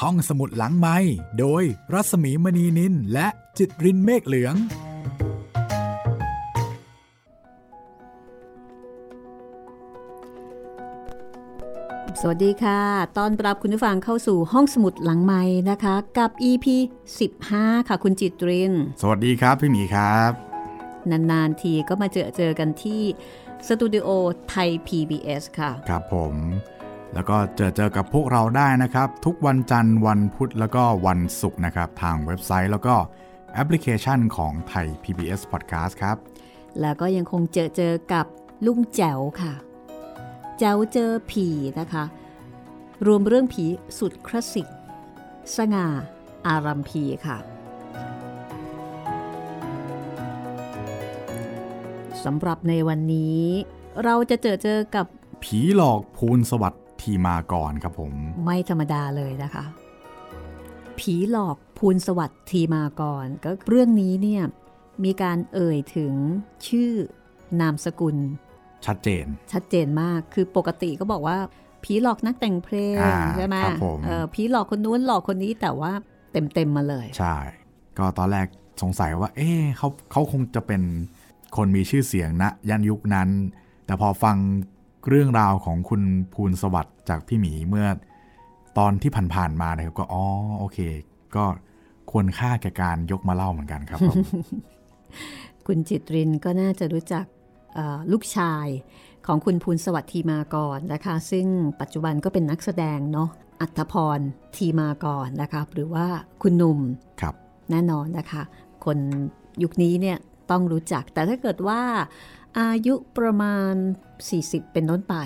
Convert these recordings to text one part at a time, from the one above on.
ห้องสมุดหลังไม้โดยรัสมีมณีนินและจิตรินเมฆเหลือง สวัสดีค่ะ ตอนรับคุณผู้ฟังเข้าสู่ห้องสมุดหลังไม้นะคะ กับ EP 15 ค่ะคุณจิตริน สวัสดีครับพี่หมีครับ นาน ๆ ทีก็มาเจอเจอกันที่สตูดิโอไทย PBS ค่ะ ครับผม แล้วก็เจอเจอกับพวกเราได้นะครับ ทุกวันจันทร์วันพุธแล้วก็วันศุกร์นะครับ ทางเว็บไซต์แล้วก็แอปพลิเคชันของไทย PBS Podcast ครับ แล้วก็ยังคงเจอเจอกับลุงแจ๋วค่ะ แจ๋วเจอผีนะคะ รวมเรื่องผีสุดคลาสสิก สง่า อารัมพีค่ะสำหรับในวันนี้ เราจะเจอเจอกับผีหลอกภูลสวัสดิ์ ทีมากรครับผม ไม่ธรรมดาเลยนะคะ ผีหลอกภูลสวัสดิ์ทีมากรก็เรื่องนี้เนี่ยมีการเอ่ยถึงชื่อนามสกุล ชัดเจน ชัดเจนมากคือปกติก็บอกว่า ผีหลอกนักแต่งเพลงอ่าใช่ไหมครับผมเออผีหลอกคนนู้นหลอกคนนี้แต่ว่าเต็มเต็มๆมาเลย ใช่ ก็ตอนแรกสงสัยว่า เอ๊ะเขาเขาคงจะเป็นคนมีชื่อเสียงณยันยุคนั้น แต่พอฟัง เรื่องราวของคุณภูลสวัสดิ์จากพี่หมีเมื่อตอนที่ผ่านๆมานะครับก็อ๋อโอเค ก็ควรค่าแก่การยกมาเล่าเหมือนกันครับผมคุณจิตรินก็น่าจะรู้จักเอ่อลูกชายของคุณภูลสวัสดิ์ทีมากรนะคะ ซึ่งปัจจุบันก็เป็นนักแสดงเนาะอัธพรทีมากรนะคะหรือว่าคุณหนุ่มครับแน่นอนนะคะ คนยุคนี้เนี่ยต้องรู้จักแต่ถ้าเกิดว่า อายุประมาณ 40 เป็นต้นไป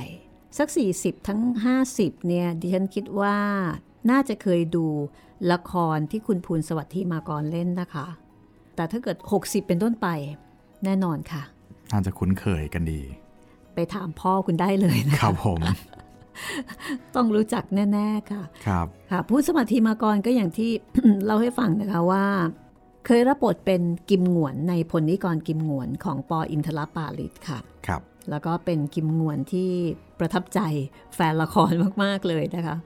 สัก 40 ทั้ง 50 เนี่ย ดิฉันคิดว่าน่าจะเคยดูละครที่คุณภูลสวัสดิ์ที่มากรเล่นนะคะ แต่ถ้าเกิด 60 เป็นต้นไป แน่นอนค่ะ น่าจะคุ้นเคยกันดี ไปถามพ่อคุณได้เลยนะคคะรับผมต้องรู้จักแน่ ๆ ค่ะ ครับ ค่ะ ผู้สมัครทีมากรก็อย่างที่ เล่าให้ฟังนะคะว่า เคยรับบทเป็นกิมหงวนในพลนิกรกิมหงวนของปออินทรปาลิตค่ะครับ แล้วก็เป็นกิมหงวนที่ประทับใจแฟนละครมากๆเลยนะคะ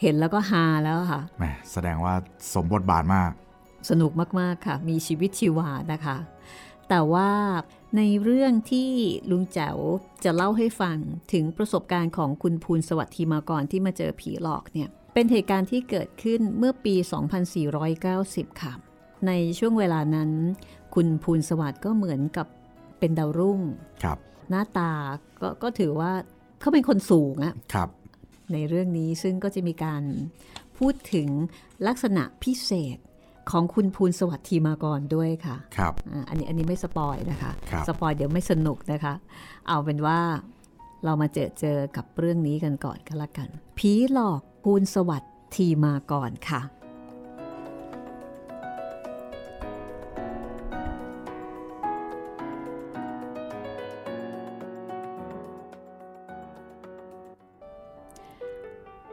เห็นแล้วก็ฮาแล้วค่ะแหมแสดงว่าสมบทบาทมาก สนุกมากๆค่ะ มีชีวิตชีวานะคะ แต่ว่าในเรื่องที่ลุงแจ๋วจะเล่าให้ฟังถึงประสบการณ์ของคุณภูลสวัสดิ์ทีมากรที่มาเจอผีหลอกเนี่ยเป็นเหตุการณ์ที่เกิดขึ้นเมื่อปี 2490 ค่ะ ในช่วงเวลานั้น คุณภูลสวัสดิ์ก็เหมือนกับเป็นดาวรุ่งครับ หน้าตาก็ก็ถือว่าเขาเป็นคนสูงอะครับ ในเรื่องนี้ซึ่งก็จะมีการพูดถึงลักษณะพิเศษของคุณภูลสวัสดิ์ทีมากรด้วยค่ะ ครับอ่าอันนี้อันนี้ไม่สปอยนะคะครับสปอยเดี๋ยวไม่สนุกนะคะ เอาเป็นว่าเรามาเจอเจอกับเรื่องนี้กันก่อนก็แล้วกัน ผีหลอกภูลสวัสดิ์ทีมากรค่ะ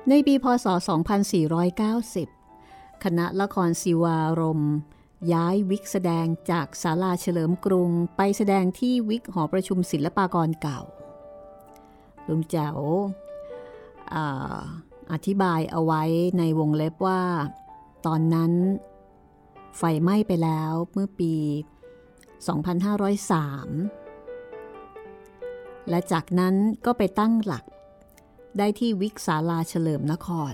ในปีพศ 2490 คณะละครศิวารมณ์ย้ายวิกแสดงจากศาลาเฉลิมกรุง ไปแสดงที่วิกหอประชุมศิลปากรเก่า ลุงแจ๋วอ่าอธิบายเอาไว้ในวงเล็บว่า ตอนนั้น ไฟไหม้ไปแล้วเมื่อปี 2503 และจากนั้นก็ไปตั้งหลัก ได้ที่วิกศาลาเฉลิมนคร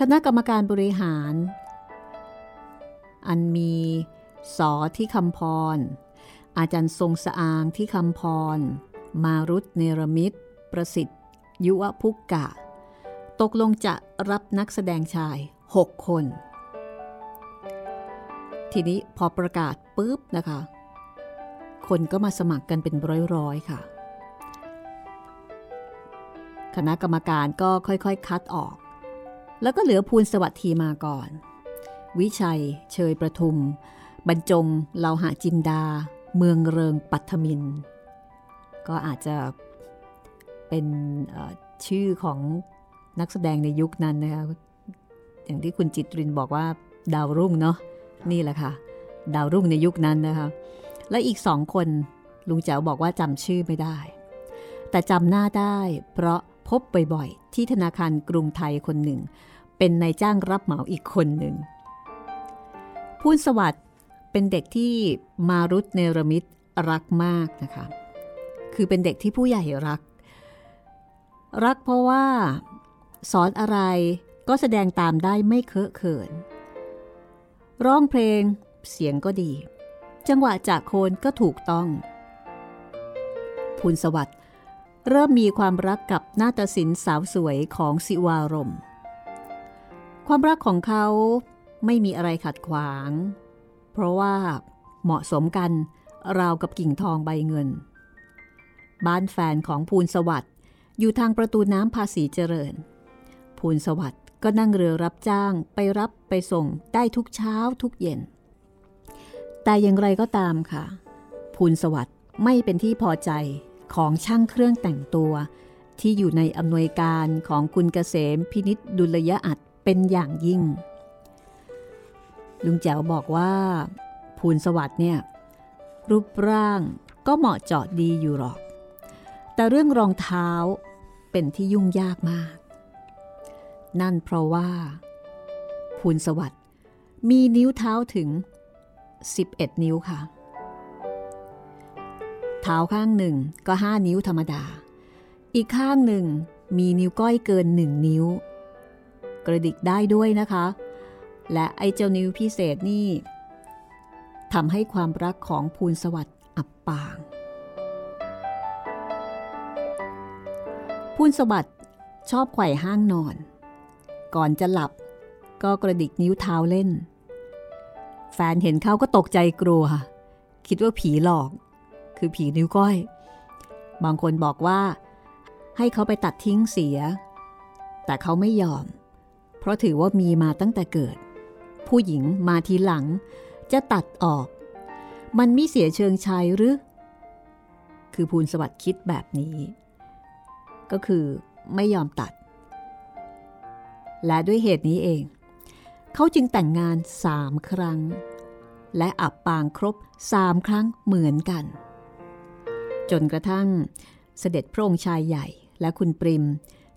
คณะกรรมการบริหาร อันมีสอที่คำพร อาจารย์ทรงสะอางที่คำพร มารุตเนรมิตร ประสิทธิ์ ยุวพุกกะ ตกลงจะรับนักแสดงชาย 6 คน ทีนี้พอประกาศปุ๊บนะคะ คนก็มาสมัครกันเป็นร้อยๆค่ะ คณะกรรมการก็ค่อยๆ คัดออก แล้วก็เหลือภูลสวัสดีมาก่อน วิชัย เชยประทุม บรรจงเลาหะจินดา เมืองเริงปัทมิน ก็อาจจะเป็นชื่อของนักแสดงในยุคนั้นนะคะอย่างที่คุณจิตรินบอกว่าดาวรุ่งเนาะนี่แหละค่ะ ดาวรุ่งในยุคนั้นนะคะและอีกสองคนลุงแจ๋วบอกว่าจำชื่อไม่ได้ แต่จำหน้าได้ เพราะ พบบ่อยๆ ที่ธนาคารกรุงไทยคนหนึ่ง เป็นนายจ้างรับเหมาอีกคนหนึ่ง พูนสวัสด์เป็นเด็กที่มารุตเนรมิตรักมากนะคะ คือเป็นเด็กที่ผู้ใหญ่รัก รักเพราะว่าสอนอะไรก็แสดงตามได้ไม่เคอะเขิน ร้องเพลงเสียงก็ดี จังหวะจากโคนก็ถูกต้องพูนสวัสด์ เริ่มมีความรักกับนาฏศิลป์สาวสวยของสิวารม ความรักของเขาไม่มีอะไรขัดขวาง เพราะว่าเหมาะสมกันราวกับกิ่งทองใบเงิน บ้านแฟนของภูนสวัสด์อยู่ทางประตูน้ำภาษีเจริญ ภูนสวัสด์ก็นั่งเรือรับจ้างไปรับไปส่งได้ทุกเช้าทุกเย็น แต่อย่างไรก็ตามค่ะ ภูนสวัสด์ไม่เป็นที่พอใจ ของช่างเครื่องแต่งตัว ที่อยู่ในอำนวยการของคุณเกษมพินิษดุลยอัดเป็นอย่างยิ่ง ลุงแจ๋วบอกว่า ภูนสวัสด์เนี่ย รูปร่างก็เหมาะเจาะดีอยู่หรอก แต่เรื่องรองเท้าเป็นที่ยุ่งยากมาก นั่นเพราะว่า ภูนสวัสด์มีนิ้วเท้าถึง 11 นิ้วค่ะ เท้าข้างหนึ่งก็5นิ้วธรรมดา อีกข้างหนึ่งมีนิ้วก้อยเกิน1นิ้ว กระดิกได้ด้วยนะคะ และไอ้เจ้านิ้วพิเศษนี่ทำให้ความรักของภูนสวัสด์อับปาง ภูนสวัสด์ชอบไขว่ห้างนอน ก่อนจะหลับก็กระดิกนิ้วเท้าเล่น แฟนเห็นเขาก็ตกใจกลัว คิดว่าผีหลอก คือผีนิ้วก้อย บางคนบอกว่า ให้เขาไปตัดทิ้งเสีย แต่เขาไม่ยอม เพราะถือว่ามีมาตั้งแต่เกิด ผู้หญิงมาทีหลัง จะตัดออก มันไม่เสียเชิงชัยหรือ คือภูลสวัสดิ์คิดแบบนี้ ก็คือไม่ยอมตัด และด้วยเหตุนี้เอง เขาจึงแต่งงานสามครั้งและอับปางครบสามครั้งเหมือนกัน จนกระทั่งเสด็จพระองค์ชายใหญ่และคุณปริม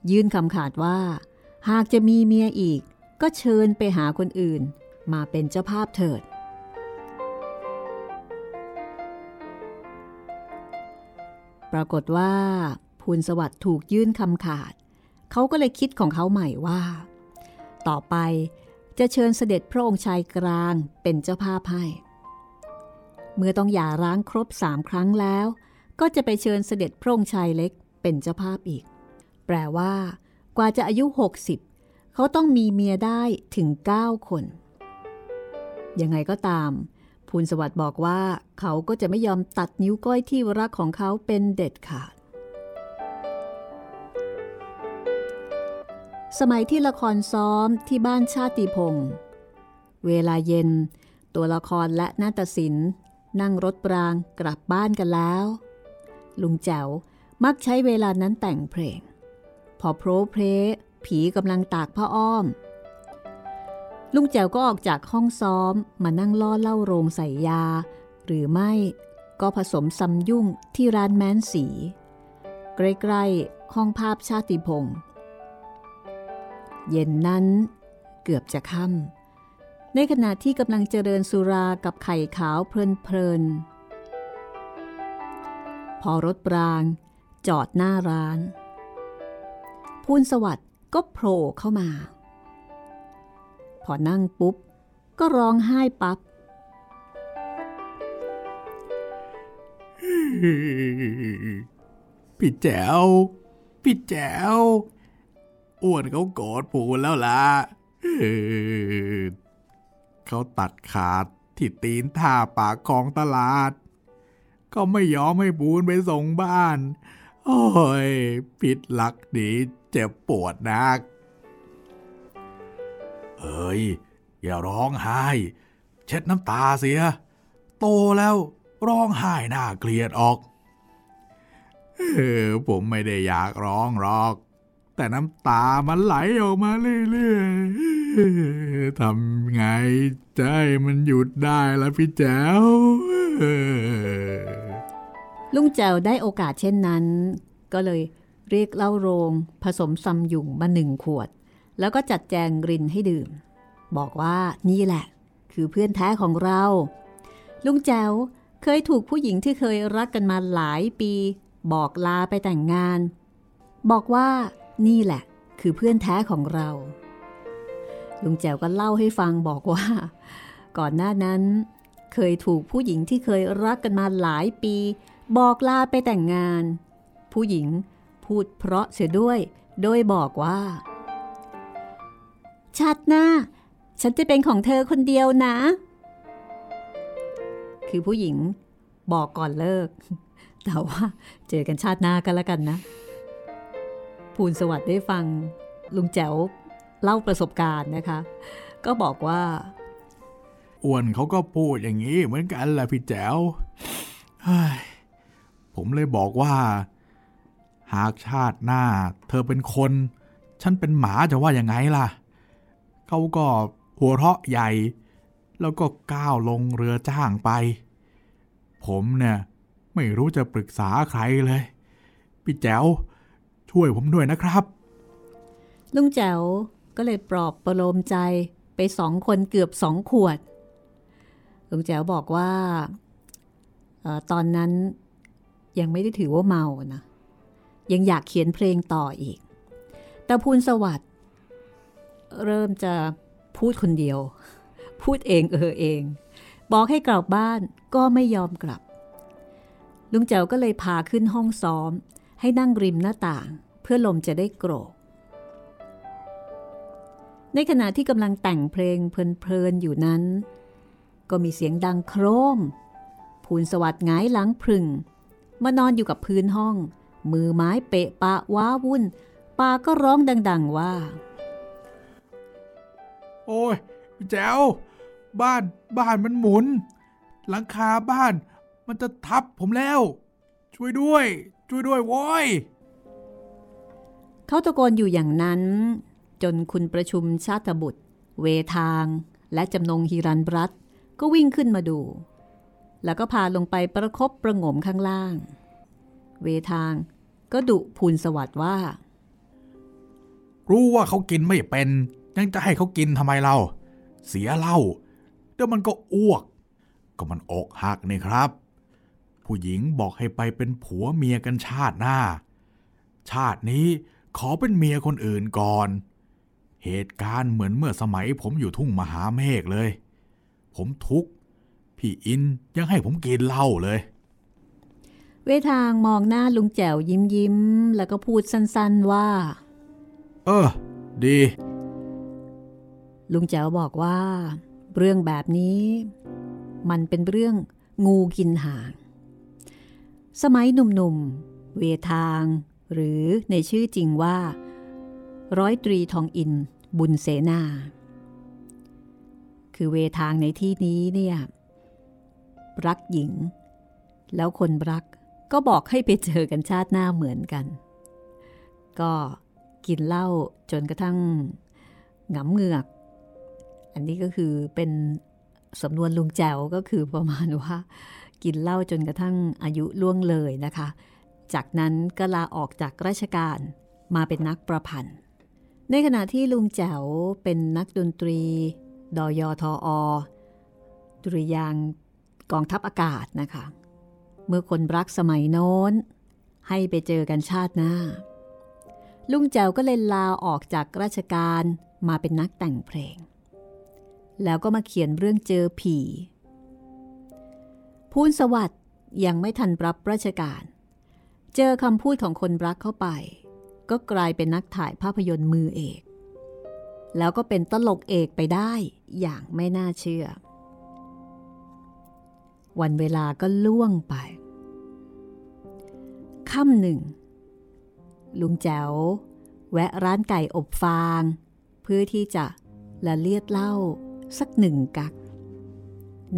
ยื่นคำขาดว่า หากจะมีเมียอีก ก็เชิญไปหาคนอื่น มาเป็นเจ้าภาพเถิด ปรากฏว่า ภูลสวัสดิ์ถูกยื่นคำขาด เขาก็เลยคิดของเขาใหม่ว่า ต่อไปจะเชิญเสด็จพระองค์ชายกลางเป็นเจ้าภาพให้ เมื่อต้องหย่าร้างครบสามครั้งแล้ว ก็จะไปเชิญเสด็จพระองค์ชายเล็กเป็นเจ้าภาพอีก แปลว่า กว่าจะอายุ 60 เขาต้องมีเมียได้ถึง 9 คน ยังไงก็ตาม ภูลสวัสดิ์บอกว่า เขาก็จะไม่ยอมตัดนิ้วก้อยที่รักของเขาเป็นเด็ดขาด สมัยที่ละครซ้อมที่บ้านชาติพงศ์เวลาเย็น ตัวละครและนาฏศิลป์นั่งรถปรางกลับบ้านกันแล้ว ลุงแจ๋วมักใช้เวลานั้นแต่งเพลง พอโพรเพลผีกำลังตากผ้าอ้อม ลุงแจ๋วก็ออกจากห้องซ้อมมานั่งล่อเล่าโรงใส่ยา หรือไม่ก็ผสมซัมยุ่งที่ร้านแม้นสี ใกล้ๆห้องภาพชาติพงศ์เย็นนั้นเกือบจะค่ำในขณะที่กำลังเจริญสุรากับไข่ขาวเพลินๆ พอรถปราง จอดหน้าร้าน พูนสวัสด์ก็โผล่เข้ามา พอนั่งปุ๊บ ก็ร้องไห้ปับ๊บพี่แจ๋วพี่แจ๋วอ้วนเขาโกรธปูนแล้วล่ะเออเขาตัดขาดที่ตีนท่าปากของตลาด ก็ไม่ยอมให้ปูนไปส่งบ้าน โอ้ย ผิดหลักดีเจ็บปวดนัก เอ้ย อย่าร้องไห้ เช็ดน้ำตาเสีย โตแล้วร้องไห้หน่าเกลียดออก เออ ผมไม่ได้อยากร้องหรอก แต่น้ำตามันไหลออกมาเรื่อยๆทำไงใจมันหยุดได้ละพี่แจ๋ว ลุงแจวได้โอกาสเช่นนั้น ก็เลยเรียกเหล้าโรงผสมซัมยุงมาหนึ่งขวด แล้วก็จัดแจงรินให้ดื่ม บอกว่านี่แหละ คือเพื่อนแท้ของเรา ลุงแจ๋วเคยถูกผู้หญิงที่เคยรักกันมาหลายปี บอกลาไปแต่งงาน บอกว่านี่แหละ คือเพื่อนแท้ของเรา ลุงแจ๋วก็เล่าให้ฟังบอกว่า ก่อนหน้านั้น เคยถูกผู้หญิงที่เคยรักกันมาหลายปี บอกลาไปแต่งงาน ผู้หญิงพูดเพราะเสียด้วย โดยบอกว่า ชัดหน้า ฉันจะเป็นของเธอคนเดียวนะ คือผู้หญิงบอกก่อนเลิก แต่ว่าเจอกันชาติหน้ากันแล้วกันนะ ภูลสวัสดิ์ได้ฟังลุงแจ๋วเล่าประสบการณ์นะคะ ก็บอกว่าอ้วนเขาก็พูดอย่างนี้เหมือนกันแหละพี่แจ๋วเฮ้ ผมเลยบอกว่า หากชาติหน้า เธอเป็นคน ฉันเป็นหมาจะว่ายังไงล่ะ เขาก็หัวเราะใหญ่ แล้วก็ก้าวลงเรือจ้างไป ผมเนี่ยไม่รู้จะปรึกษาใครเลย พี่แจ๋วช่วยผมด้วยนะครับ ลุงแจ๋วก็เลยปลอบประโลมใจไปสองคนเกือบสองขวด ลุงแจ๋วบอกว่าออตอนนั้น ยังไม่ได้ถือว่าเมานะยังอยากเขียนเพลงต่ออีก แต่พูนสวัสด์เริ่มจะพูดคนเดียว พูดเองเออเอง บอกให้กลับบ้านก็ไม่ยอมกลับ ลุงแจ๋วก็เลยพาขึ้นห้องซ้อม ให้นั่งริมหน้าต่าง เพื่อลมจะได้โกรก ในขณะที่กำลังแต่งเพลงเพลินๆอยู่นั้น ก็มีเสียงดังโครมภูนสวัสด์หงายหลังพึ่ง มานอนอยู่กับพื้นห้อง มือไม้เปะปะว้าวุ่น ปาก็ร้องดัง ๆว่า โอ้ยพี่แจ๋วบ้านบ้านมันหมุน หลังคาบ้านมันจะทับผมแล้ว ช่วยด้วย ช่วยด้วยโว้ยเขาตะโกนอยู่อย่างนั้น จนคุณประชุมชาติบุตร เวทาง และจำนงฮิรันบรัตก็วิ่งขึ้นมาดู แล้วก็พาลงไปประคบประงมข้างล่าง เวทางก็ดุพูนสวัสด์ว่า รู้ว่าเขากินไม่เป็น ยังจะให้เขากินทำไมเรา เสียเล้าเดี๋ยวมันก็อ้วก ก็มันอกหักนี่ครับ ผู้หญิงบอกให้ไปเป็นผัวเมียกันชาติหน้า ชาตินี้ขอเป็นเมียคนอื่นก่อน เหตุการณ์เหมือนเมื่อสมัยผมอยู่ทุ่งมหาเมฆเลย ผมทุกข์ พี่อินยังให้ผมกินเหล้าเลย เวทางมองหน้าลุงแจ๋วยิ้มยิ้มๆแล้วก็พูดสั้นๆว่า เออ ดี ลุงแจ๋วบอกว่า เรื่องแบบนี้ มันเป็นเรื่องงูกินหาง สมัยหนุ่มๆ เวทาง หรือในชื่อจริงว่า ร้อยตรีทองอินบุญเสนา คือเวทางในที่นี้เนี่ย รักหญิง แล้วคนรักก็บอกให้ไปเจอกันชาติหน้าเหมือนกัน ก็กินเหล้าจนกระทั่งหงำเหงือก อันนี้ก็คือเป็นสำนวนลุงแจวก็คือประมาณว่า กินเหล้าจนกระทั่งอายุล่วงเลยนะคะ จากนั้นก็ลาออกจากราชการมาเป็นนักประพันธ์ ในขณะที่ลุงแจ๋วเป็นนักดนตรี ดอยทออดุริยาง กองทัพอากาศนะคะ เมื่อคนรักสมัยโน้น ให้ไปเจอกันชาติหน้า ลุงแจวก็เลยลาออกจากราชการมาเป็นนักแต่งเพลง แล้วก็มาเขียนเรื่องเจอผีพูนสวัสด์ยังไม่ทันรับราชการ เจอคำพูดของคนรักเข้าไป ก็กลายเป็นนักถ่ายภาพยนตร์มือเอก แล้วก็เป็นตลกเอกไปได้อย่างไม่น่าเชื่อ วันเวลาก็ล่วงไปค่ำหนึ่ง ลุงแจ๋ว แวะร้านไก่อบฟาง เพื่อที่จะละเลียดเหล้าสักหนึ่งกัก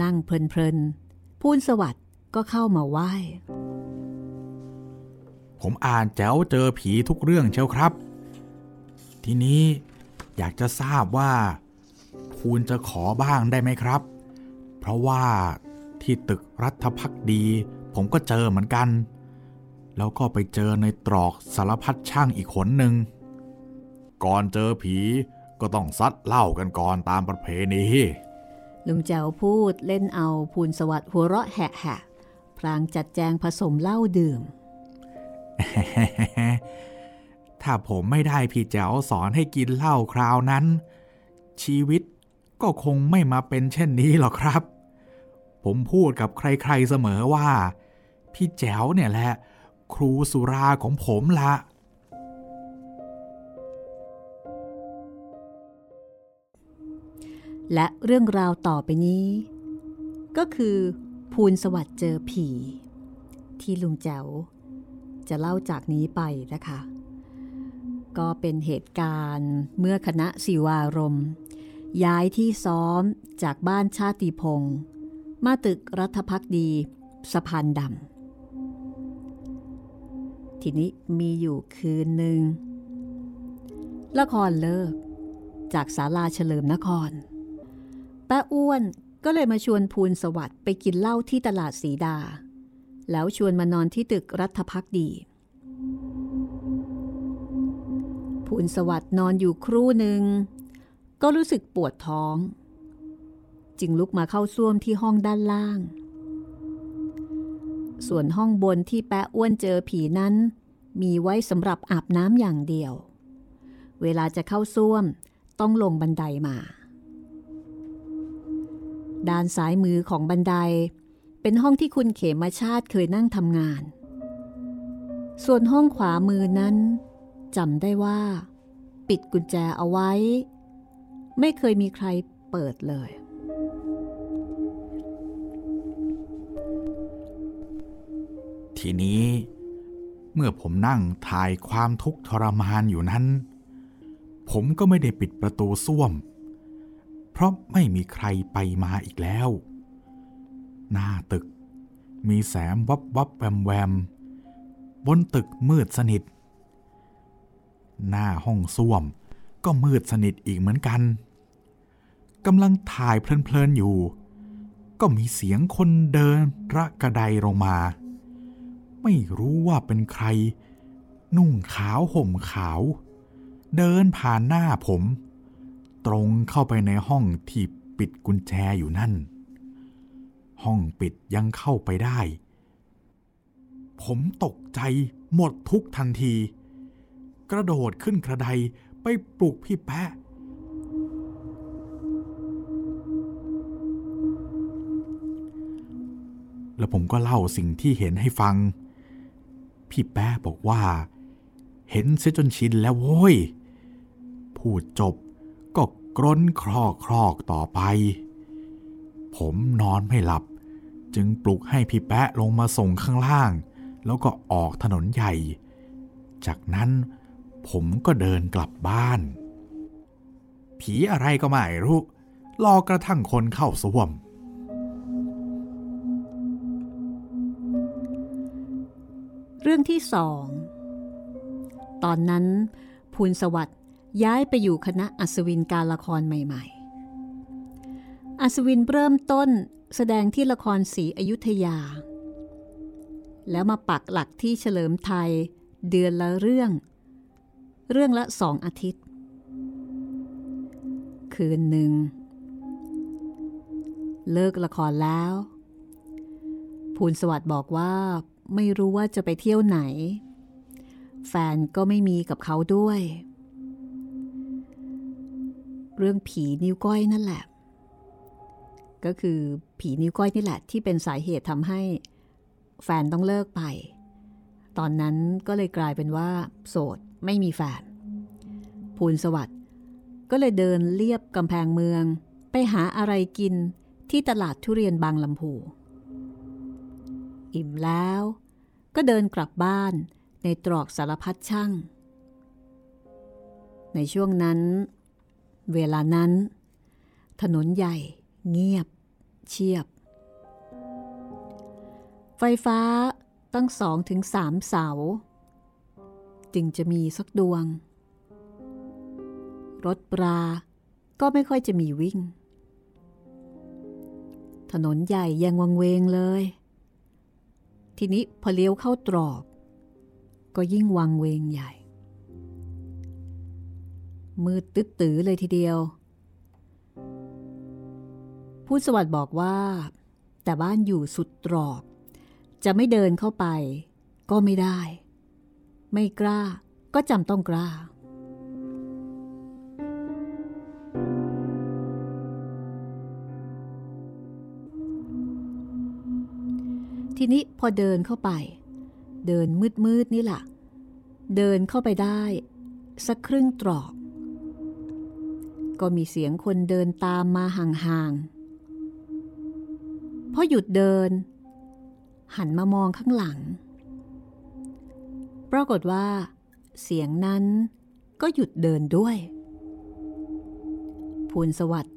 นั่งเพลินๆพูนสวัสด์ก็เข้ามาไหว้ ผมอ่านแจ๋วเจอผีทุกเรื่องเชียวครับ ทีนี้อยากจะทราบว่าคูณจะขอบ้างได้ไหมครับ เพราะว่า ที่ตึกรัฐพักดี ผมก็เจอเหมือนกัน แล้วก็ไปเจอในตรอกสารพัดช่างอีกคนหนึ่ง ก่อนเจอผีก็ต้องซัดเหล้ากันก่อนตามประเพณีลุงแจวพูดเล่นเอาภูลสวัสดิ์หัวเราะแหะแหะพรางจัดแจงผสมเหล้าดื่ม ถ้าผมไม่ได้พี่แจ๋วสอนให้กินเหล้าคราวนั้น ชีวิตก็คงไม่มาเป็นเช่นนี้หรอกครับ ผมพูดกับใครๆเสมอว่า พี่แจ๋วเนี่ยแหละ ครูสุราของผมละและเรื่องราวต่อไปนี้ ก็คือ ภูลสวัสดิ์เจอผี ที่ลุงแจ๋ว จะเล่าจากนี้ไปนะคะ ก็เป็นเหตุการณ์เมื่อคณะศิวารม ย้ายที่ซ้อมจากบ้านชาติพงศ์ มาตึกรัฐพักดีสะพานดำทีนี้มีอยู่คืนหนึ่ง ละครเลิก จากศาลาเฉลิมนครป้าอ้วนก็เลยมาชวนภูลสวัสดิ์ไปกินเหล้าที่ตลาดสีดา แล้วชวนมานอนที่ตึกรัฐพักดีภูลสวัสดิ์นอนอยู่ครู่หนึ่ง ก็รู้สึกปวดท้อง จึงลุกมาเข้าซ่วมที่ห้องด้านล่าง ส่วนห้องบนที่แปะอ้วนเจอผีนั้น มีไว้สำหรับอาบน้ำอย่างเดียว เวลาจะเข้าซ่วมต้องลงบันไดมา ด้านซ้ายมือของบันได เป็นห้องที่คุณเขมชาติเคยนั่งทำงาน ส่วนห้องขวามือนั้นจำได้ว่า ปิดกุญแจเอาไว้ ไม่เคยมีใครเปิดเลย ทีนี้เมื่อผมนั่งถ่ายความทุกข์ทรมานอยู่นั้น ผมก็ไม่ได้ปิดประตูส้วม เพราะไม่มีใครไปมาอีกแล้ว หน้าตึกมีแสงวับวับแวมแวม บนตึกมืดสนิท หน้าห้องส้วมก็มืดสนิทอีกเหมือนกัน กำลังถ่ายเพลินๆอยู่ ก็มีเสียงคนเดินระกระไดลงมา ไม่รู้ว่าเป็นใคร นุ่งขาวห่มขาว เดินผ่านหน้าผม ตรงเข้าไปในห้องที่ปิดกุญแจอยู่นั่น ห้องปิดยังเข้าไปได้ ผมตกใจหมดทุกทันที กระโดดขึ้นกระไดไปปลุกพี่แปะ แล้วผมก็เล่าสิ่งที่เห็นให้ฟัง พี่แป๊ะบอกว่า เห็นเสียจนชินแล้วโว้ย พูดจบก็กรนครอกครอกต่อไป ผมนอนไม่หลับ จึงปลุกให้พี่แป๊ะลงมาส่งข้างล่าง แล้วก็ออกถนนใหญ่ จากนั้นผมก็เดินกลับบ้าน ผีอะไรก็ไม่รู้รอกระทั่งคนเข้าสวม รื่องที่สอง ตอนนั้นภูลสวัสด์ย้ายไปอยู่คณะอัศวินการละครใหม่ๆ อัศวินเริ่มต้นแสดงที่ละครศรีอยุธยา แล้วมาปักหลักที่เฉลิมไทยเดือนละเรื่อง เรื่องละสองอาทิตย์ คืนหนึ่ง เลิกละครแล้วภูลสวัสด์บอกว่า ไม่รู้ว่าจะไปเที่ยวไหน แฟนก็ไม่มีกับเขาด้วย เรื่องผีนิ้วก้อยนั่นแหละ ก็คือผีนิ้วก้อยนี่แหละที่เป็นสาเหตุทำให้แฟนต้องเลิกไป ตอนนั้นก็เลยกลายเป็นว่า โสดไม่มีแฟน ภูลสวัสด์ก็เลยเดินเลียบกำแพงเมือง ไปหาอะไรกินที่ตลาดทุเรียนบางลำพู อิ่มแล้ว ก็เดินกลับบ้านในตรอกสารพัดช่าง ในช่วงนั้น เวลานั้น ถนนใหญ่ เงียบ เชียบ ไฟฟ้าตั้งสองถึงสามเสา จึงจะมีสักดวง รถปลาก็ไม่ค่อยจะมีวิ่ง ถนนใหญ่ยังวังเวงเลย ทีนี้พอเลี้ยวเข้าตรอก ก็ยิ่งวังเวงใหญ่ มืดตึ๊ดตือเลยทีเดียว ผู้สวัสด์บอกว่า แต่บ้านอยู่สุดตรอก จะไม่เดินเข้าไป ก็ไม่ได้ ไม่กล้าก็จำต้องกล้า ทีนี้พอเดินเข้าไป เดินมืดๆนี่แหละเดินเข้าไปได้ สักครึ่งตรอก ก็มีเสียงคนเดินตามมาห่างๆพอหยุดเดิน หันมามองข้างหลัง ปรากฏว่า เสียงนั้นก็หยุดเดินด้วยภูลสวัสดิ์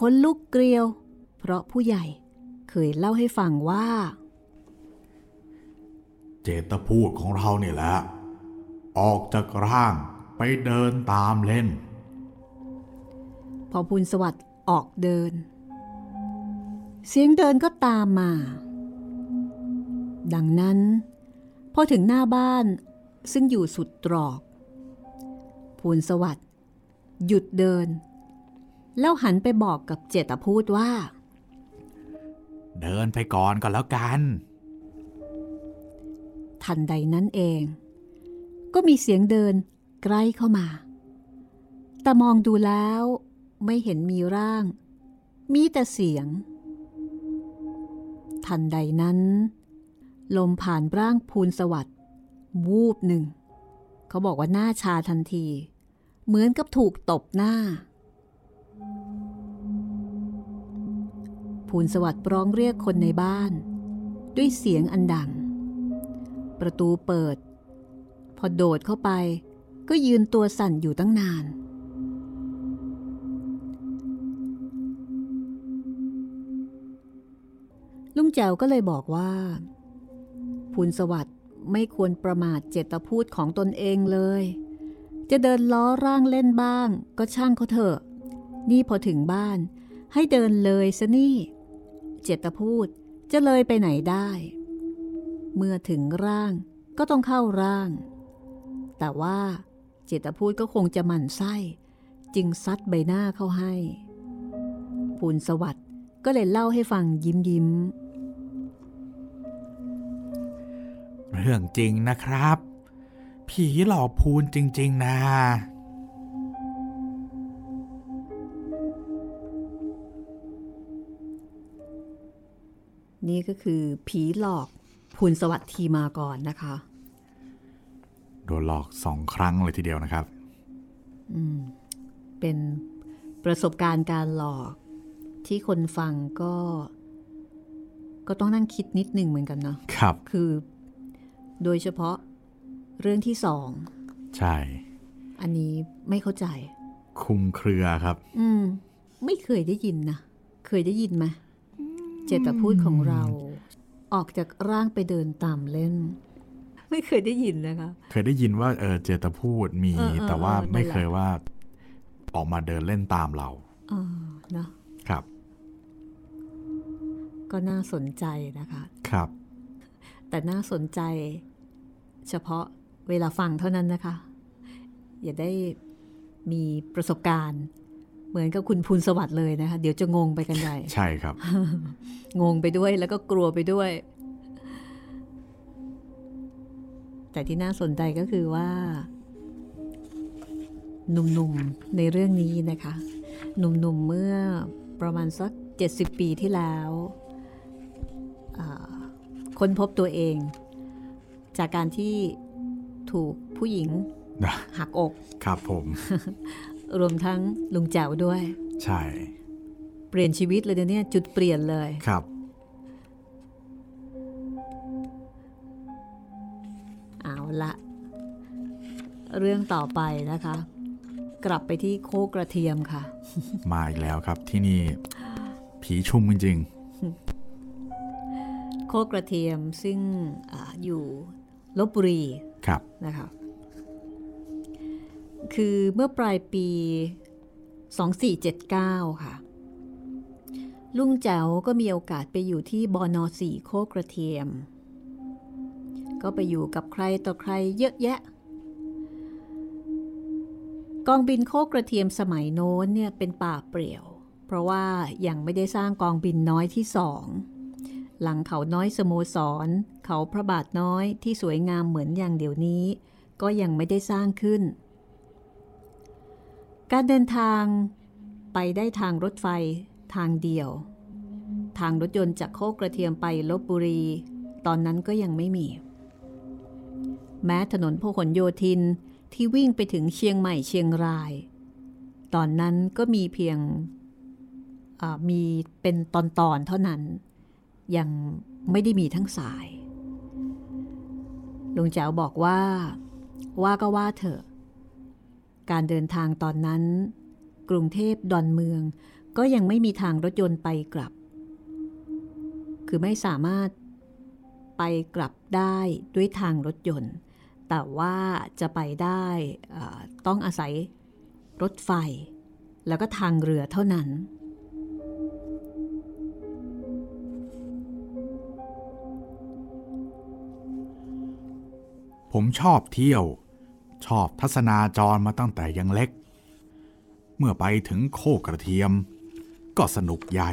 คนลุกเกลียว เพราะผู้ใหญ่เคยเล่าให้ฟังว่า เจตพูดของเราเนี่ยแหละ ออกจากร่างไปเดินตามเล่น พอภูลสวัสดิ์ออกเดิน เสียงเดินก็ตามมา ดังนั้น พอถึงหน้าบ้านซึ่งอยู่สุดตรอกภูลสวัสดิ์หยุดเดิน แล้วหันไปบอกกับเจตพูดว่า เดินไปก่อนก็แล้วกัน ทันใดนั้นเอง ก็มีเสียงเดินใกล้เข้ามา แต่มองดูแล้วไม่เห็นมีร่าง มีแต่เสียง ทันใดนั้น ลมผ่านร่างภูลสวัสด์วูบหนึ่ง เขาบอกว่าหน้าชาทันที เหมือนกับถูกตบหน้า ภูลสวัสด์ร้องเรียกคนในบ้าน ด้วยเสียงอันดัง ประตูเปิด พอโดดเข้าไป ก็ยืนตัวสั่นอยู่ตั้งนาน ลุงแจวก็เลยบอกว่า ภูลสวัสด์ไม่ควรประมาทเจตพูดของตนเองเลย จะเดินล้อร่างเล่นบ้าง ก็ช่างเขาเถอะ นี่พอถึงบ้านให้เดินเลยซะนี่ เจตพูดจะเลยไปไหนได้ เมื่อถึงร่างก็ต้องเข้าร่าง แต่ว่าเจตพูดก็คงจะหมั่นไส้ จึงซัดใบหน้าเข้าให้ภูลสวัสด์ก็เลยเล่าให้ฟังยิ้มยิ้ม เรื่องจริงนะครับ ผีหลอกพูนจริง ๆ นะนี่ก็คือผีหลอก ภูลสวัสดิ์ทีมาก่อนนะคะ โดนหลอกสองครั้งเลยทีเดียวนะครับเป็นประสบการณ์การหลอกที่คนฟังก็ ก็ต้องนั่งคิดนิดหนึ่งเหมือนกันเนาะครับ คือ โดยเฉพาะเรื่องที่สอง ใช่ อันนี้ไม่เข้าใจ คุมเครือครับ อืม ไม่เคยได้ยินนะ เคยได้ยินไหมเจตพูดของเรา ออกจากร่างไปเดินตามเล่น ไม่เคยได้ยินนะคะ เคยได้ยินว่าเออเจตพูดมีเออเออแต่ว่าเออนั่นแหละไม่เคยว่า ออกมาเดินเล่นตามเราเออเนาะครับ ก็น่าสนใจนะคะ ครับ แต่น่าสนใจ เฉพาะเวลาฟังเท่านั้นนะคะ อย่าได้มีประสบการณ์ เหมือนกับคุณภูลสวัสดิ์เลยนะคะ เดี๋ยวจะงงไปกันใหญ่ ใช่ครับ งงไปด้วยแล้วก็กลัวไปด้วย แต่ที่น่าสนใจก็คือว่าหนุ่มๆในเรื่องนี้นะคะ หนุ่มๆเมื่อประมาณสัก 70 ปีที่แล้วอ่าค้นพบตัวเอง จากการที่ถูกผู้หญิงนะหักอก ครับผม รวมทั้งลุงแจ๋วด้วย ใช่ เปลี่ยนชีวิตเลยนะเนี่ยจุดเปลี่ยนเลยครับ เอาละเรื่องต่อไปนะคะ กลับไปที่โคกระเทียมค่ะ มาอีกแล้วครับที่นี่ ผีชุมจริงโคกระเทียมซึ่งอาอยู่ลบบุรีๆครับนะคะ คือเมื่อปลายปี 2479 ค่ะ ลุงแจ๋วก็มีโอกาสไปอยู่ที่บอนอสี่โคกระเทียม ก็ไปอยู่กับใครต่อใครเยอะแยะ กองบินโคกระเทียมสมัยโน้นเนี่ยเป็นป่าเปลี่ยว เพราะว่ายังไม่ได้สร้างกองบินน้อยที่สองหลังเขาน้อยสโมสร เขาพระบาทน้อยที่สวยงามเหมือนอย่างเดี๋ยวนี้ ก็ยังไม่ได้สร้างขึ้น การเดินทางไปได้ทางรถไฟทางเดียว ทางรถยนต์จากโคกกระเทียมไปลบบุรี ตอนนั้นก็ยังไม่มี แม้ถนนพหลโยธินที่วิ่งไปถึงเชียงใหม่เชียงราย ตอนนั้นก็มีเพียงมีเป็นตอนๆเท่านั้น ยังไม่ได้มีทั้งสายลุงแจ๋วบอกว่า ว่าก็ว่าเถอะ การเดินทางตอนนั้น กรุงเทพดอนเมือง ก็ยังไม่มีทางรถยนต์ไปกลับ คือไม่สามารถไปกลับได้ด้วยทางรถยนต์ แต่ว่าจะไปได้ต้องอาศัยรถไฟ แล้วก็ทางเรือเท่านั้น ผมชอบเที่ยว ชอบทัศนาจรมาตั้งแต่ยังเล็ก เมื่อไปถึงโคกระเทียม ก็สนุกใหญ่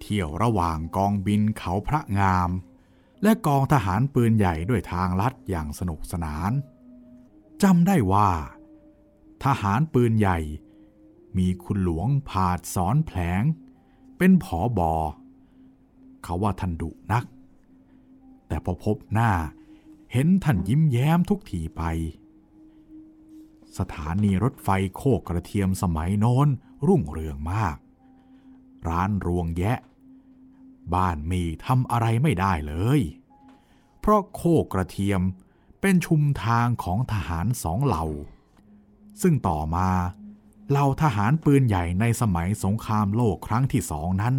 เที่ยวระหว่างกองบินเขาพระงาม และกองทหารปืนใหญ่ด้วยทางลัดอย่างสนุกสนานจำได้ว่า ทหารปืนใหญ่ มีคุณหลวงผาดสอนแผลง เป็นผอบอ เขาว่าท่านดุนัก แต่พอพบหน้า เห็นท่านยิ้มแย้มทุกทีไป สถานีรถไฟโคกกระเทียมสมัยโน้นรุ่งเรืองมาก ร้านรวงแยะ บ้านมีทำอะไรไม่ได้เลย เพราะโคกกระเทียมเป็นชุมทางของทหารสองเหล่า ซึ่งต่อมาเหล่าทหารปืนใหญ่ในสมัยสงครามโลกครั้งที่สองนั้น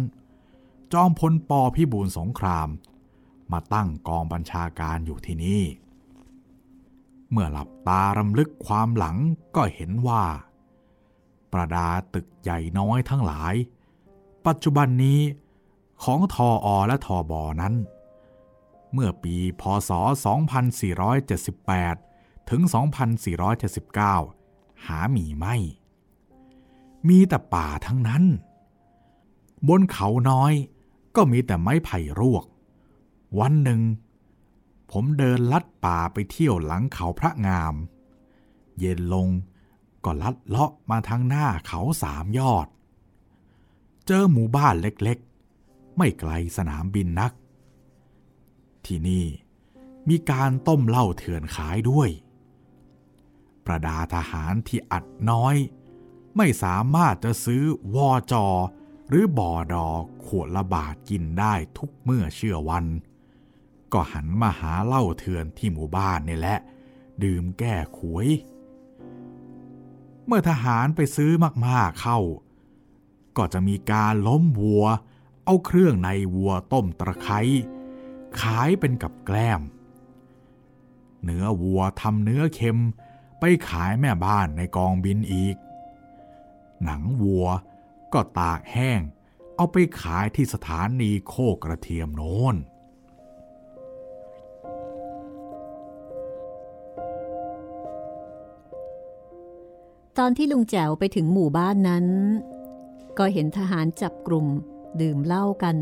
จอมพลปพิบูลสงคราม มาตั้งกองบัญชาการอยู่ที่นี่ เมื่อหลับตารำลึกความหลังก็เห็นว่า ประดาตึกใหญ่น้อยทั้งหลาย ปัจจุบันนี้ของทออและทอบอนั้น เมื่อปีพศ 2478 ถึง 2479 หามีไม่ มีแต่ป่าทั้งนั้น บนเขาน้อยก็มีแต่ไม้ไผ่รวก วันหนึ่ง ผมเดินลัดป่าไปเที่ยวหลังเขาพระงาม เย็นลงก็ลัดเลาะมาทางหน้าเขาสามยอด เจอหมู่บ้านเล็กๆ ไม่ไกลสนามบินนัก ที่นี่มีการต้มเหล้าเถื่อนขายด้วย ประดาทหารที่อัดน้อย ไม่สามารถจะซื้อวอจอหรือบอดอขวดละบาทกินได้ทุกเมื่อเชื่อวัน ก็หันมาหาเหล้าเถื่อนที่หมู่บ้านนี่แหละ ดื่มแก้ขวย เมื่อทหารไปซื้อมากๆเข้า ก็จะมีการล้มวัว เอาเครื่องในวัวต้มตะไคร้ขายเป็นกับแกล้ม เนื้อวัวทำเนื้อเค็มไปขายแม่บ้านในกองบินอีก หนังวัวก็ตากแห้ง เอาไปขายที่สถานีโคกระเทียมโน้น ตอนที่ลุงแจ๋วไปถึงหมู่บ้านนั้น ก็เห็นทหารจับกลุ่มดื่มเหล้ากัน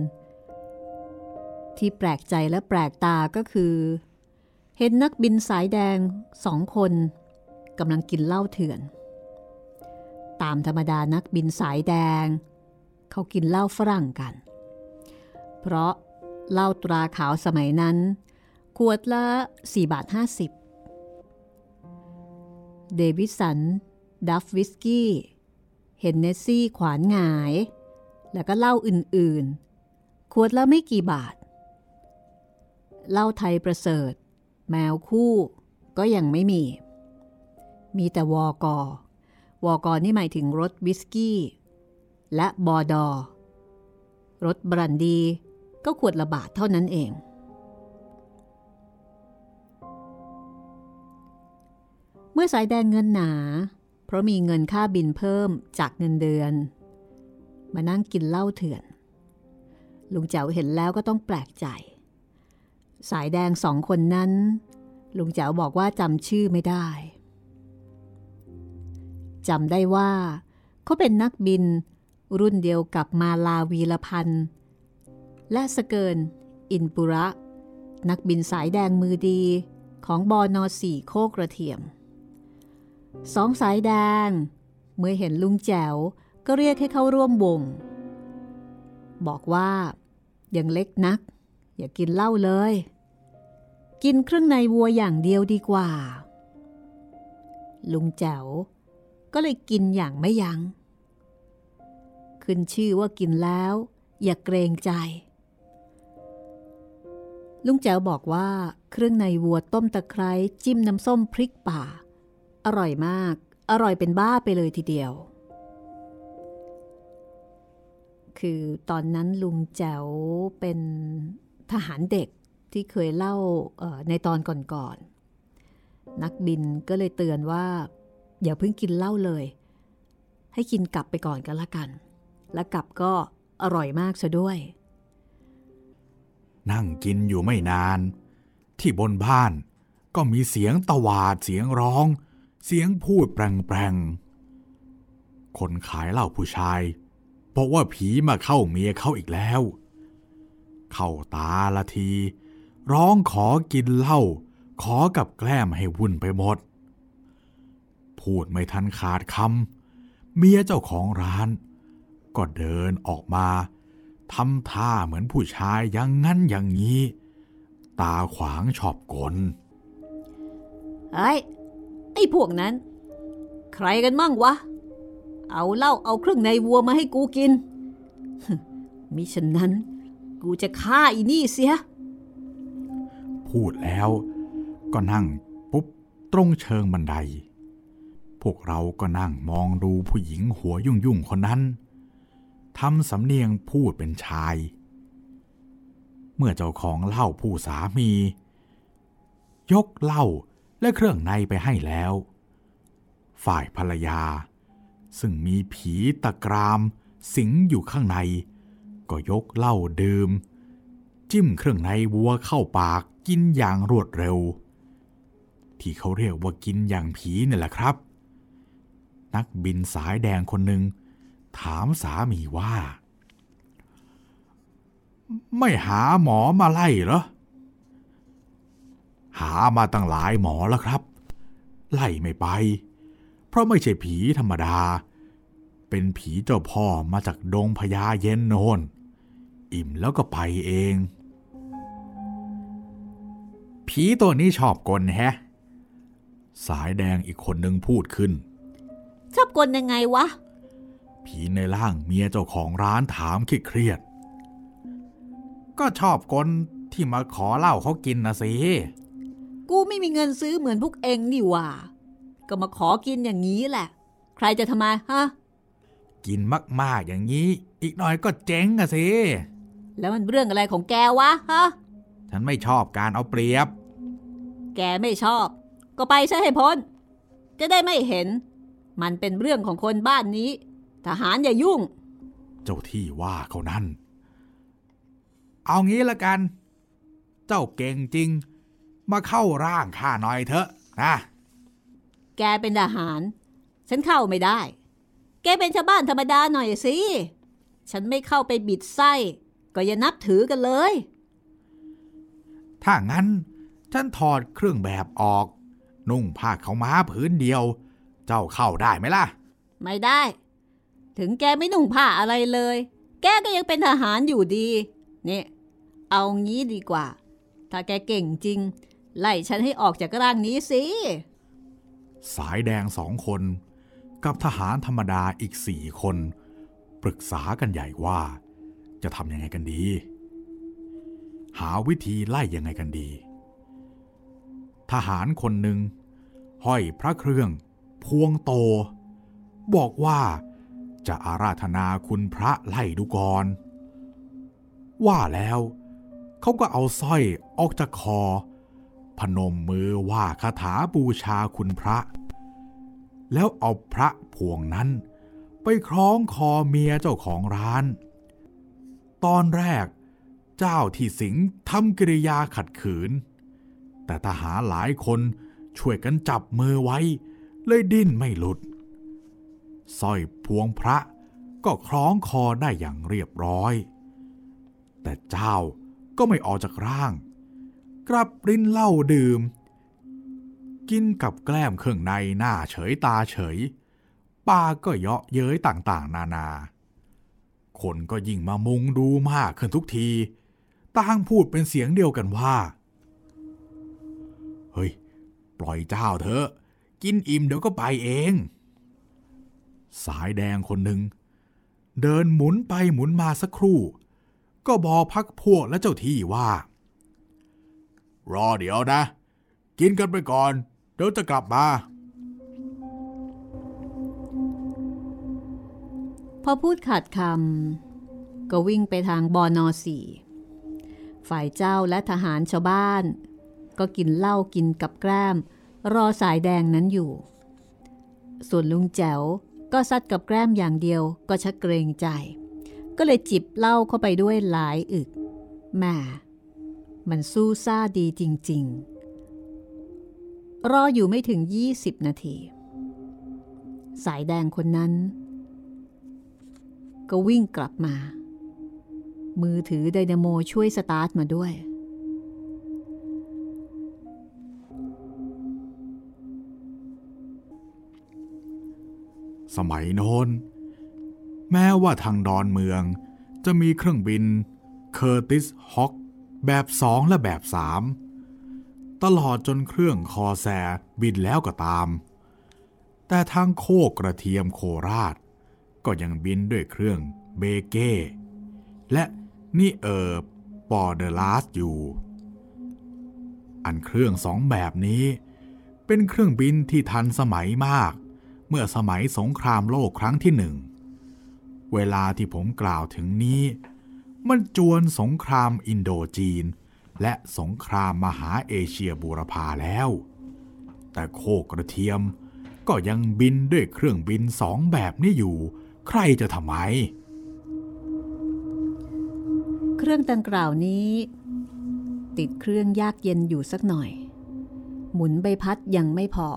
ที่แปลกใจและแปลกตาก็คือ เห็นนักบินสายแดงสองคนกำลังกินเหล้าเถื่อน ตามธรรมดานักบินสายแดง เขากินเหล้าฝรั่งกัน เพราะเหล้าตราขาวสมัยนั้น ขวดละ4บาท50 เดวิสัน ดัฟวิสกี้เฮนเนสซี่ขวานหงาย แล้วก็เหล้าอื่นๆ ขวดละไม่กี่บาท เหล้าไทยประเสริฐ แมวคู่ก็ยังไม่มี มีแต่วอกอวอกอนี่หมายถึงรถวิสกี้ และบอดอรถบรันดีก็ขวดละบาทเท่านั้นเอง เมื่อสายแดงเงินหนา เพราะมีเงินค่าบินเพิ่มจากเงินเดือน มานั่งกินเหล้าเถื่อน ลุงแจ๋วเห็นแล้วก็ต้องแปลกใจ สายแดงสองคนนั้น ลุงแจ๋วบอกว่าจำชื่อไม่ได้จำได้ว่า เขาเป็นนักบิน รุ่นเดียวกับมาลาวีละพันธ์และสเกิน อินปุระ นักบินสายแดงมือดีของบอนอสี่โคกระเทียม สองสายแดง เมื่อเห็นลุงแจ๋วก็เรียกให้เข้าร่วมวง บอกว่ายังเล็กนัก อย่ากินเหล้าเลย กินเครื่องในวัวอย่างเดียวดีกว่า ลุงแจ๋วก็เลยกินอย่างไม่ยัง้งขึ้นชื่อว่ากินแล้ว อย่าเกรงใจ ลุงแจ๋วบอกว่าเครื่องในวัวต้มตะไคร้จิ้มน้ำส้มพริกป่า อร่อยมาก อร่อยเป็นบ้าไปเลยทีเดียว คือตอนนั้นลุงแจ๋วเป็นทหารเด็กที่เคยเล่าในตอนก่อนๆนักบินก็เลยเตือนว่า อย่าเพิ่งกินเหล้าเลย ให้กินกลับไปก่อนก็แล้วกัน และกลับก็อร่อยมากซะด้วย นั่งกินอยู่ไม่นาน ที่บนบ้านก็มีเสียงตวาดเสียงร้อง เสียงพูดแปลงๆ คนขายเหล้าผู้ชายบอกว่าผีมาเข้าเมียเขาอีกแล้ว เข้าตาละที ร้องขอกินเหล้าขอกับแกล้มให้วุ่นไปหมด พูดไม่ทันขาดคำเมียเจ้าของร้าน ก็เดินออกมาทำท่าเหมือนผู้ชายอย่างงั้นอย่างนี้ ตาขวางชอบกลไอ้ ไอ้พวกนั้น ใครกันมั่งวะ เอาเหล้าเอาเครื่องในวัวมาให้กูกิน มิฉะนั้น กูจะฆ่าอีนี่เสีย พูดแล้วก็นั่งปุ๊บตรงเชิงบันได พวกเราก็นั่งมองดูผู้หญิงหัวยุ่งยุ่งคนนั้นทำสำเนียงพูดเป็นชาย เมื่อเจ้าของเล่าผู้สามี ยกเหล้า และเครื่องในไปให้แล้ว ฝ่ายภรรยา ซึ่งมีผีตะกรามสิงอยู่ข้างใน ก็ยกเหล้าดื่ม จิ้มเครื่องในวัวเข้าปากกินอย่างรวดเร็ว ที่เขาเรียกว่ากินอย่างผีนี่แหละครับ นักบินสายแดงคนหนึ่งถามสามีว่า ไม่หาหมอมาไล่เหรอ หามาตั้งหลายหมอแล้วครับ ไล่ไม่ไป เพราะไม่ใช่ผีธรรมดา เป็นผีเจ้าพ่อมาจากดงพญาเย็นโนนอิ่มแล้วก็ไปเอง ผีตัวนี้ชอบกลแฮะ สายแดงอีกคนหนึ่งพูดขึ้น ชอบกลยังไงวะ ผีในร่างเมียเจ้าของร้านถามเครียด ก็ชอบกลที่มาขอเหล้าเขากินนะสิ กูไม่มีเงินซื้อเหมือนพวกเองนี่ว่า ก็มาขอกินอย่างนี้แหละ ใครจะทำไมฮะ กินมากๆอย่างนี้ อีกหน่อยก็เจ๊งอะสิ แล้วมันเรื่องอะไรของแกวะฮะ ฉันไม่ชอบการเอาเปรียบ แกไม่ชอบ ก็ไปซะให้พ้น จะได้ไม่เห็น มันเป็นเรื่องของคนบ้านนี้ ทหารอย่ายุ่ง เจ้าที่ว่าเขานั่น เอางี้ละกัน เจ้าเก่งจริง มาเข้าร่างข้าหน่อยเถอะนะแกเป็นทหาร ฉันเข้าไม่ได้ แกเป็นชาวบ้านธรรมดาหน่อยสิ ฉันไม่เข้าไปบิดไส้ ก็อย่านับถือกันเลย ถ้างั้น ฉันถอดเครื่องแบบออก นุ่งผ้าเขาม้าผืนเดียว เจ้าเข้าได้ไหมล่ะ ไม่ได้ ถึงแกไม่นุ่งผ้าอะไรเลย แกก็ยังเป็นทหารอยู่ดีนี่เอางี้ดีกว่า ถ้าแกเก่งจริง ไล่ฉันให้ออกจากร่างนี้สิ สายแดงสองคน กับทหารธรรมดาอีกสี่คน ปรึกษากันใหญ่ว่า จะทำยังไงกันดี หาวิธีไล่ยังไงกันดี ทหารคนหนึ่งห้อยพระเครื่อง พวงโต บอกว่าจะอาราธนาคุณพระไล่ดูก่อนว่าแล้ว เขาก็เอาสร้อยออกจากคอ พนมมือว่าคาถาบูชาคุณพระ แล้วเอาพระพวงนั้น ไปคล้องคอเมียเจ้าของร้าน ตอนแรกเจ้าที่สิงทำกิริยาขัดขืน แต่ทหารหลายคนช่วยกันจับมือไว้ เลยดิ้นไม่หลุดสร้อยพวงพระก็คล้องคอได้อย่างเรียบร้อย แต่เจ้าก็ไม่ออกจากร่าง กลับรินเหล้าดื่ม กินกับแกล้มเครื่องในหน้าเฉยตาเฉยปาก็เยาะเย้ยต่างๆ นานา คนก็ยิ่งมามุงดูมากขึ้นทุกทีต่างพูดเป็นเสียงเดียวกันว่า เฮ้ย ปล่อยเจ้าเถอะ กินอิ่มเดี๋ยวก็ไปเอง สายแดงคนหนึ่ง เดินหมุนไปหมุนมาสักครู่ ก็บอกพักพวกและเจ้าที่ว่า รอเดี๋ยวนะ กินกันไปก่อน เดี๋ยวจะกลับมา พอพูดขาดคำก็วิ่งไปทางบอนอสี่ฝ่ายเจ้าและทหารชาวบ้าน ก็กินเหล้ากินกับแกล้ม รอสายแดงนั้นอยู่ ส่วนลุงแจ๋วก็ซัดกับแกล้มอย่างเดียวก็ชักเกรงใจ ก็เลยจิบเหล้าเข้าไปด้วยหลายอึกแม่ มันสู้ซาดีจริง ๆ รออยู่ไม่ถึง 20 นาที สายแดงคนนั้น ก็วิ่งกลับมา มือถือไดนาโมช่วยสตาร์ทมาด้วย สมัยโน้น แม้ว่าทางดอนเมืองจะมีเครื่องบินเคอร์ติสฮอค แบบสองและแบบสามตลอดจนเครื่องคอแซบินแล้วก็ตาม แต่ทางโคกระเทียมโคราช ก็ยังบินด้วยเครื่องเบเก้ และนี่เออปอเดลาสอยู่ อันเครื่องสองแบบนี้ เป็นเครื่องบินที่ทันสมัยมาก เมื่อสมัยสงครามโลกครั้งที่หนึ่ง เวลาที่ผมกล่าวถึงนี้ มันจวนสงครามอินโดจีน และสงครามมหาเอเชียบูรพาแล้ว แต่โคกระเทียมก็ยังบินด้วยเครื่องบินสองแบบนี้อยู่ ใครจะทำไม เครื่องดังกล่าวนี้ ติดเครื่องยากเย็นอยู่สักหน่อย หมุนใบพัดยังไม่พอ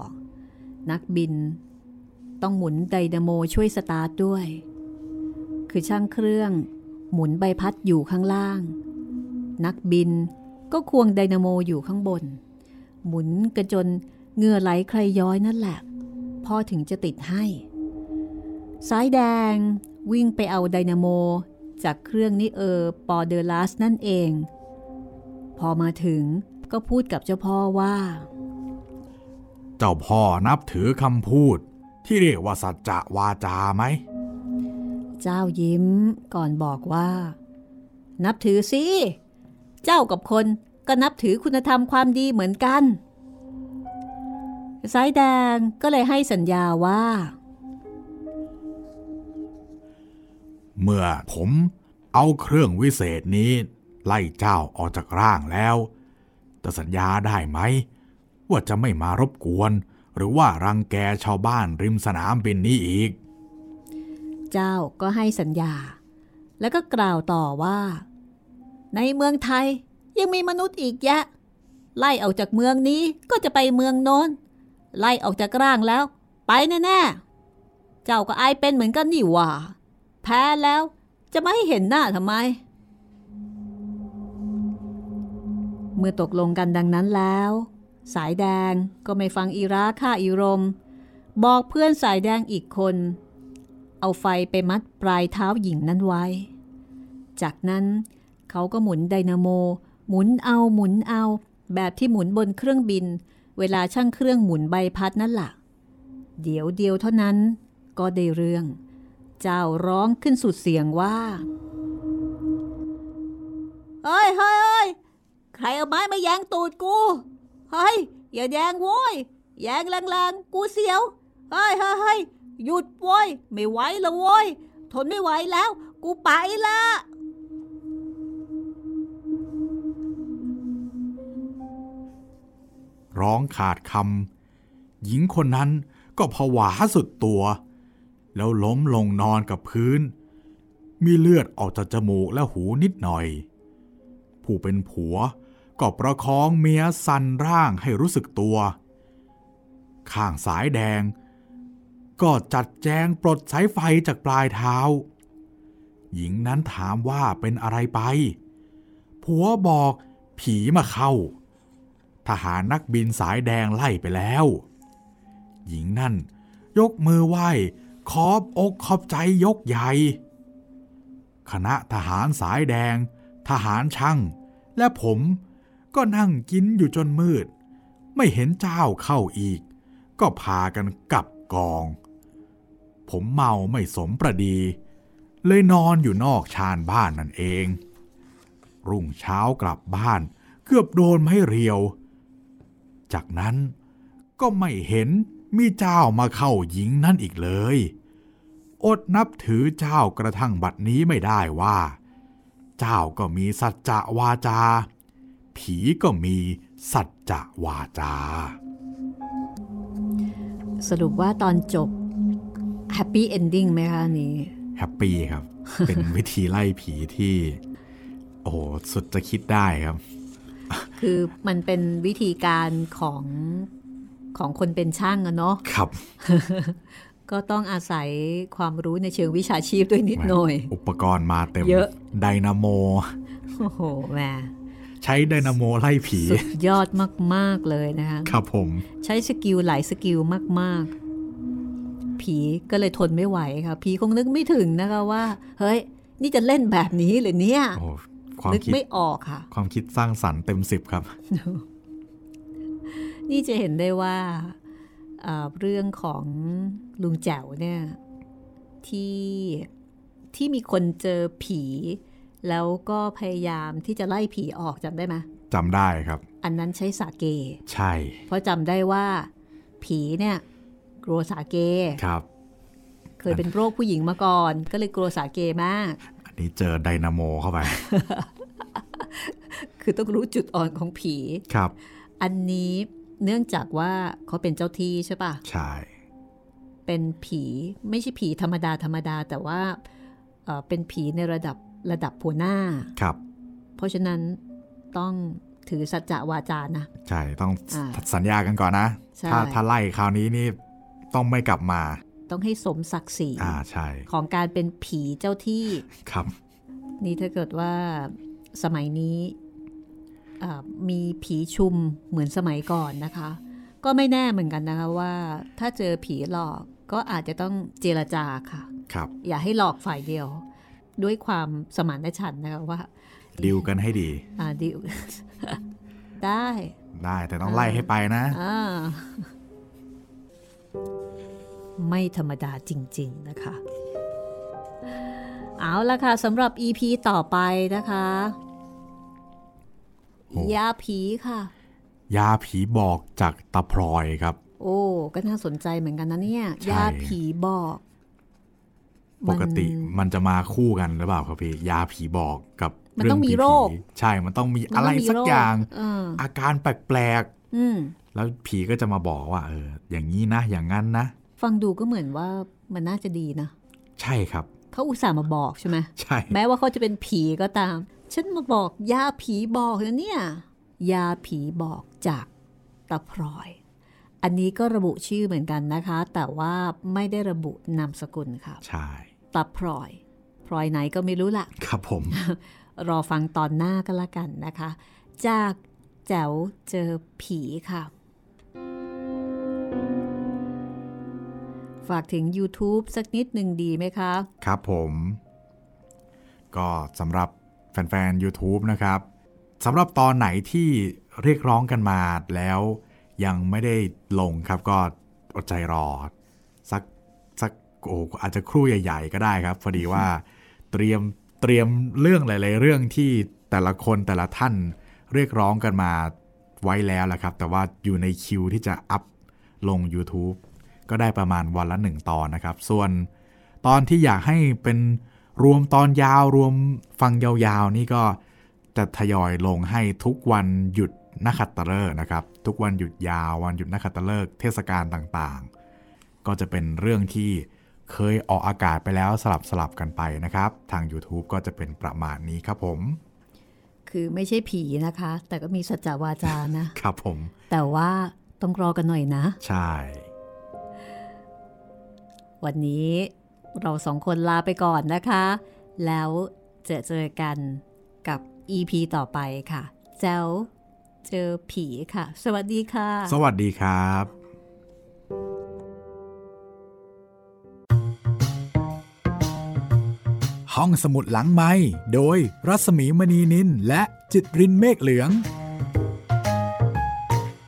นักบิน ต้องหมุนไดนาโมช่วยสตาร์ทด้วย คือช่างเครื่อง หมุนใบพัดอยู่ข้างล่าง นักบินก็ควงไดนาโมอยู่ข้างบน หมุนกันจนเหงื่อไหลไคลย้อยนั่นแหละ พอถึงจะติดให้ สายแดงวิ่งไปเอาไดนาโม จากเครื่องนิเออร์ปอเดอลัสนั่นเอง พอมาถึงก็พูดกับเจ้าพ่อว่า เจ้าพ่อนับถือคำพูดที่เรียกว่าสัจจะวาจาไหม เจ้ายิ้มก่อนบอกว่า นับถือสิ เจ้ากับคนก็นับถือคุณธรรมความดีเหมือนกัน สายแดงก็เลยให้สัญญาว่า เมื่อผมเอาเครื่องวิเศษนี้ ไล่เจ้าออกจากร่างแล้วจะสัญญาได้ไหม ว่าจะไม่มารบกวน หรือว่ารังแกชาวบ้านริมสนามบินนี้อีก เจ้าก็ให้สัญญา แล้วก็กล่าวต่อว่า ในเมืองไทยยังมีมนุษย์อีกแยะ ไล่ออกจากเมืองนี้ก็จะไปเมืองโน้น ไล่ออกจากร่างแล้ว ไปแน่ๆ เจ้าก็อายเป็นเหมือนกันนี่ว่า แพ้แล้วจะไม่ให้เห็นหน้าทำไม เมื่อตกลงกันดังนั้นแล้ว สายแดงก็ไม่ฟังอีราค่าอีรม บอกเพื่อนสายแดงอีกคน เอาไฟไปมัดปลายเท้าหญิงนั้นไว้ จากนั้นเขาก็หมุนไดนาโม หมุนเอาหมุนเอา แบบที่หมุนบนเครื่องบิน เวลาช่างเครื่องหมุนใบพัดนั่นละ่ะ เดี๋ยวเดียวเท่านั้นก็ได้เรื่อง เจ้าร้องขึ้นสุดเสียงว่าเฮ้ยเฮ้ยเฮ้ยใครเอาไม้มาแยงตูดกู เฮ้ย อย่าแยงโว้ย แยงแรงๆ กูเสียว เฮ้ยเฮ้ยเฮ้ย หยุดโว้ย ไม่ไหวแล้วโว้ย ทนไม่ไหวแล้ว กูไปละร้องขาดคำหญิงคนนั้นก็ผวาสุดตัว แล้วล้มลงนอนกับพื้น มีเลือดออกจากจมูกและหูนิดหน่อย ผู้เป็นผัวก็ประคองเมียสั่นร่างให้รู้สึกตัว ข้างสายแดง ก็จัดแจงปลดสายไฟจากปลายเท้า หญิงนั้นถามว่าเป็นอะไรไป ผัวบอกผีมาเข้า ทหารนักบินสายแดงไล่ไปแล้ว หญิงนั่นยกมือไหว้ขอบอกขอบใจยกใหญ่ คณะทหารสายแดง ทหารช่างและผมก็นั่งกินอยู่จนมืด ไม่เห็นเจ้าเข้าอีก ก็พากันกลับกอง ผมเมาไม่สมประดี เลยนอนอยู่นอกชานบ้านนั่นเอง รุ่งเช้ากลับบ้านเกือบโดนไม่เรียว จากนั้นก็ไม่เห็นมีเจ้ามาเข้าหญิงนั่นอีกเลย อดนับถือเจ้ากระทั่งบัดนี้ไม่ได้ว่า เจ้าก็มีสัจจะวาจา ผีก็มีสัจจะวาจา สรุปว่าตอนจบ happy ending ไหมคะอันนี้ happy ครับ เป็นวิธีไล่ผีที่ โอ้โหสุดจะคิดได้ครับ คือมันเป็นวิธีการของของคนเป็นช่างอะเนาะครับ ก็ต้องอาศัยความรู้ในเชิงวิชาชีพด้วยนิดหน่อย อุปกรณ์มาเต็มเยอะไดนาโม โอ้โหแหมใช้ไดนาโมไล่ผี สุดยอดมาก ๆ เลยนะคะ ครับผม ใช้ skill หลาย skill มาก ๆ ผีก็เลยทนไม่ไหวค่ะ ผีคงนึกไม่ถึงนะคะว่า เฮ้ย นี่จะเล่นแบบนี้เลยเนี่ยโอ้โหความนึกคิดไม่ออกค่ะ ความคิดสร้างสรรค์เต็มสิบครับ นี่จะเห็นได้ว่าเอ่อเรื่องของลุงแจ๋วเนี่ยที่ที่มีคนเจอผี แล้วก็พยายามที่จะไล่ผีออกจำได้ไหมจำได้ครับ อันนั้นใช้สาเก ใช่ เพราะจำได้ว่าผีเนี่ย กลัวสาเกครับเคยเป็นโรคผู้หญิงมาก่อน ก็เลยกลัวสาเกมาก อันนี้เจอไดนาโมเข้าไป คือต้องรู้จุดอ่อนของผีครับ อันนี้เนื่องจากว่าเขาเป็นเจ้าที่ใช่ปะใช่ เป็นผีไม่ใช่ผีธรรมดาธรรมดา แต่ว่าเอ่อเป็นผีในระดับระดับหัวหน้าครับ เพราะฉะนั้นต้องถือสัจจะวาจานะ ใช่ต้องอ่าสัญญากันก่อนนะใช่ถ้าถ้าไล่คราวนี้นี่ ต้องไม่กลับมา ต้องให้สมศักดิ์ศรีอ่าใช่ ของการเป็นผีเจ้าที่ครับ นี่ถ้าเกิดว่าสมัยนี้อ่ามีผีชุมเหมือนสมัยก่อนนะคะ ก็ไม่แน่เหมือนกันนะคะว่า ถ้าเจอผีหลอกก็อาจจะต้องเจรจาค่ะครับ อย่าให้หลอกฝ่ายเดียว ด้วยความสมานฉันท์นะคะว่าดิวกันให้ดี อ่าดิวได้ ได้แต่ต้องไล่ให้ไปนะอ่า ไม่ธรรมดาจริง ๆ นะคะ เอาละค่ะสำหรับ EP ต่อไปนะคะโอ้ยาผีค่ะ ยาผีบอกจากตาพลอยครับ โอ้ ก็น่าสนใจเหมือนกันนะเนี่ยใช่ยาผีบอก ปกติมันจะมาคู่กันหรือเปล่าครับพี่ ยาผีบอกกับมันต้องมีผีโรค ใช่ มันต้องมีมันอะไรต้มีสักโรคอย่างเอออาการแปลกอืมๆ แล้วผีก็จะมาบอกว่าเอออย่างนี้นะ อย่างนั้นนะ ฟังดูก็เหมือนว่ามันน่าจะดีนะ ใช่ครับ เขาอุตส่าห์มาบอกใช่ไหมใช่ แม้ว่าเขาจะเป็นผีก็ตาม ฉันมาบอกยาผีบอกนะเนี่ยยาผีบอกจากตาพลอย อันนี้ก็ระบุชื่อเหมือนกันนะคะ แต่ว่าไม่ได้ระบุนามสกุลค่ะ ใช่ตาพลอยพลอยไหนก็ไม่รู้ละครับผม รอฟังตอนหน้าก็แล้วกันนะคะ จากแจ๋วเจอผีค่ะ ฝากถึง YouTube สักนิดหนึ่งดีไหมคะ ครับผม ก็สำหรับแฟนๆ YouTube นะครับสำหรับตอนไหนที่เรียกร้องกันมาแล้วยังไม่ได้ลงครับก็อดใจรอ สักสักโอ้อาจจะครู่ใหญ่ ๆ ก็ได้ครับพอดีว่าเตรียมเตรียมเรื่องหลาย ๆ เรื่องที่แต่ละคนแต่ละท่านเรียกร้องกันมาไว้แล้วแหละครับ แต่ว่าอยู่ในคิวที่จะอัพลง YouTube ก็ได้ประมาณวันละหนึ่งตอนนะครับ ส่วนตอนที่อยากให้เป็นรวมตอนยาวรวมฟังยาวๆ นี่ก็จะทยอยลงให้ทุกวันหยุดนักขัตฤกษ์นะครับ ทุกวันหยุดยาววันหยุดนักขัตฤกษ์เทศกาลต่างๆ ก็จะเป็นเรื่องที่เคยออกอากาศไปแล้วสลับสลับๆกันไปนะครับ ทาง YouTube ก็จะเป็นประมาณนี้ครับผม คือไม่ใช่ผีนะคะ แต่ก็มีสัจจวาจานะ ครับผม แต่ว่าต้องรอกันหน่อยนะ ใช่ วันนี้เราสองคนลาไปก่อนนะคะ แล้วเจอเจอกันกับ EP ต่อไปค่ะแจ้วเจอผีค่ะ สวัสดีค่ะ สวัสดีครับห้องสมุดหลังไม้โดยรัศมีมณีนินและจิตรินเมฆเหลือง